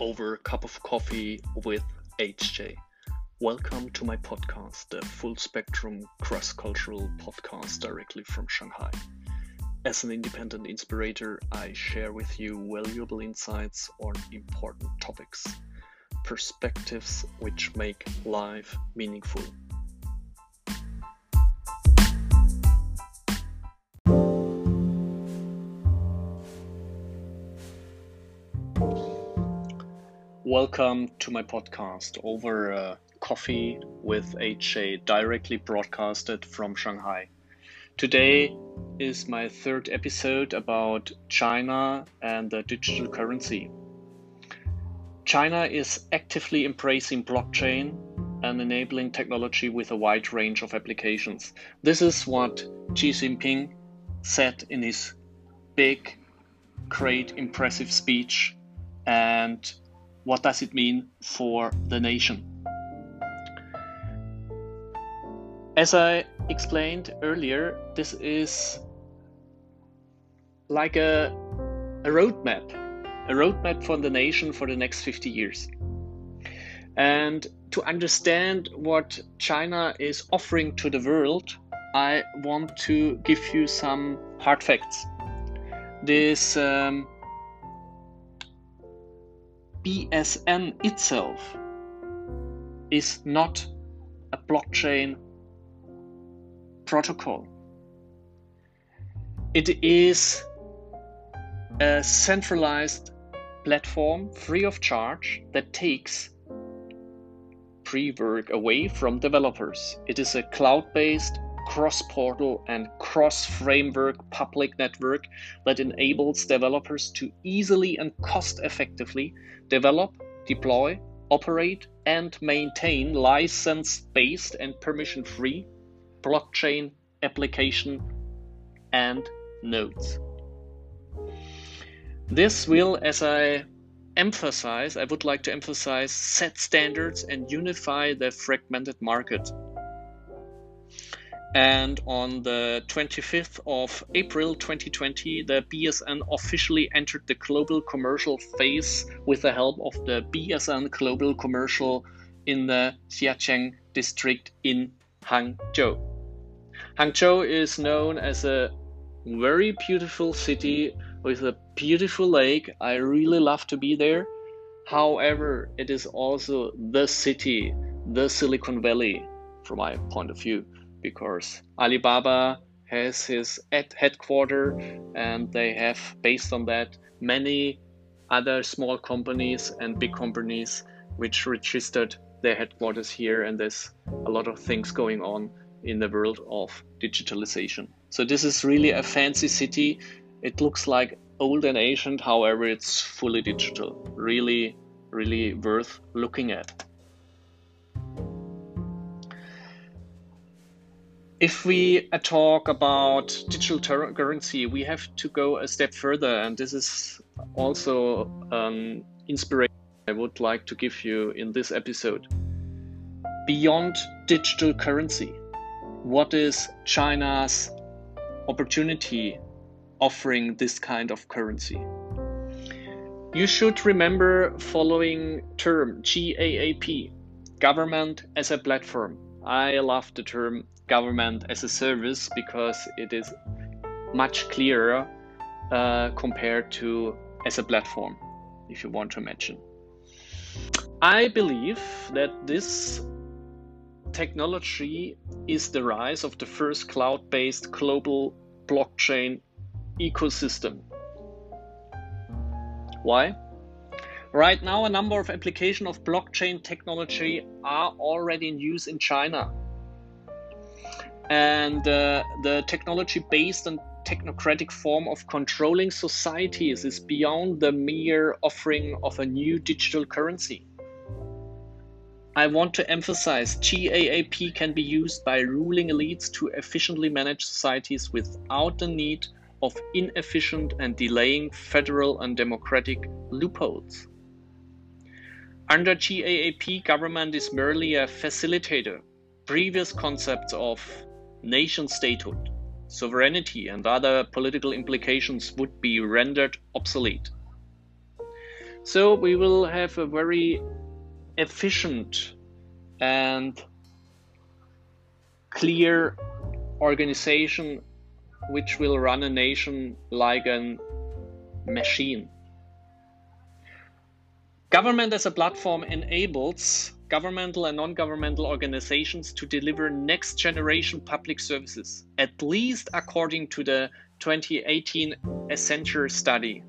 over a cup of coffee with HJ. Welcome to my podcast, the full spectrum cross cultural podcast directly from Shanghai. As an independent inspirator, I share with you valuable insights on important topics, perspectives which make life meaningful. Welcome to my podcast over uh, coffee with HJ, directly broadcasted from Shanghai. Today is my third episode about China and the digital currency. China is actively embracing blockchain and enabling technology with a wide range of applications. This is what Xi Jinping said in his big, great, impressive speech. And what does it mean for the nation? As I explained earlier, this is like a, a roadmap, a roadmap for the nation for the next 50 years. And to understand what China is offering to the world, I want to give you some hard facts. This um, BSN itself is not a blockchain protocol. It is a centralized platform free of charge that takes pre work away from developers. It is a cloud based cross portal and cross framework public network that enables developers to easily and cost effectively develop, deploy, operate, and maintain license based and permission free blockchain application and nodes. This will, as I emphasize, I would like to emphasize, set standards and unify the fragmented market. And on the 25th of April 2020, the BSN officially entered the global commercial phase with the help of the BSN Global Commercial in the Xiaqiang district in Hangzhou. Hangzhou is known as a very beautiful city with a beautiful lake. I really love to be there. However, it is also the city, the Silicon Valley, from my point of view because Alibaba has his headquarters and they have based on that many other small companies and big companies which registered their headquarters here and there's a lot of things going on in the world of digitalization. So this is really a fancy city. It looks like old and ancient however it's fully digital. Really really worth looking at if we talk about digital currency, we have to go a step further, and this is also an inspiration I would like to give you in this episode. Beyond digital currency, what is China's opportunity offering this kind of currency? You should remember following term GAAP, government as a platform. I love the term government as a service because it is much clearer uh, compared to as a platform, if you want to mention. I believe that this technology is the rise of the first cloud based global blockchain ecosystem. Why? Right now, a number of applications of blockchain technology are already in use in China and uh, the technology based and technocratic form of controlling societies is beyond the mere offering of a new digital currency. I want to emphasize GAAP can be used by ruling elites to efficiently manage societies without the need of inefficient and delaying federal and democratic loopholes. Under GAAP, government is merely a facilitator. Previous concepts of nation statehood, sovereignty, and other political implications would be rendered obsolete. So we will have a very efficient and clear organization which will run a nation like a machine. Government as a platform enables governmental and non governmental organizations to deliver next generation public services, at least according to the 2018 Accenture study.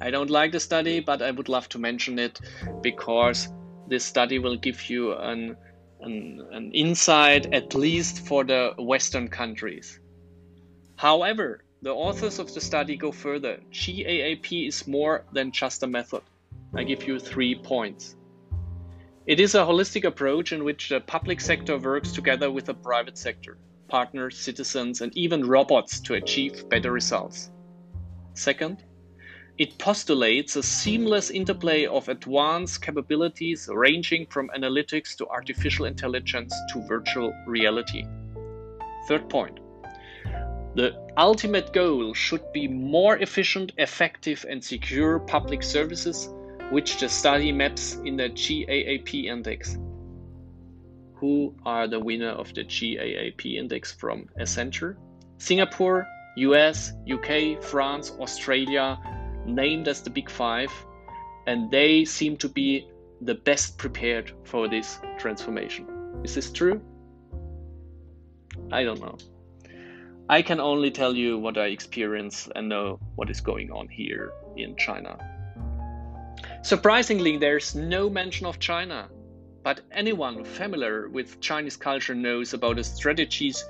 I don't like the study, but I would love to mention it because this study will give you an, an, an insight, at least for the Western countries. However, the authors of the study go further. GAAP is more than just a method. I give you three points. It is a holistic approach in which the public sector works together with the private sector, partners, citizens, and even robots to achieve better results. Second, it postulates a seamless interplay of advanced capabilities ranging from analytics to artificial intelligence to virtual reality. Third point, the ultimate goal should be more efficient, effective, and secure public services which the study maps in the GAAP index. Who are the winner of the GAAP index from Accenture? Singapore, US, UK, France, Australia, named as the Big Five, and they seem to be the best prepared for this transformation. Is this true? I don't know. I can only tell you what I experience and know what is going on here in China. Surprisingly, there's no mention of China, but anyone familiar with Chinese culture knows about the strategies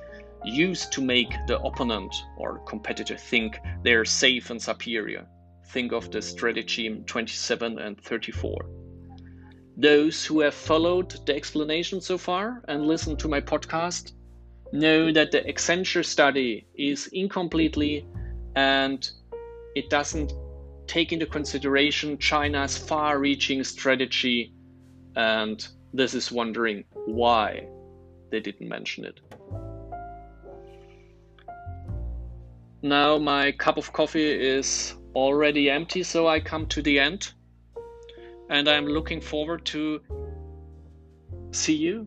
used to make the opponent or competitor think they're safe and superior. Think of the strategy 27 and 34. Those who have followed the explanation so far and listened to my podcast know that the Accenture study is incompletely and it doesn't take into consideration China's far reaching strategy, and this is wondering why they didn't mention it. Now, my cup of coffee is already empty, so I come to the end, and I'm looking forward to see you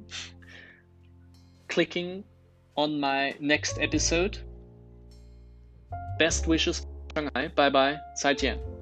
clicking on my next episode. Best wishes, 上海拜拜再见。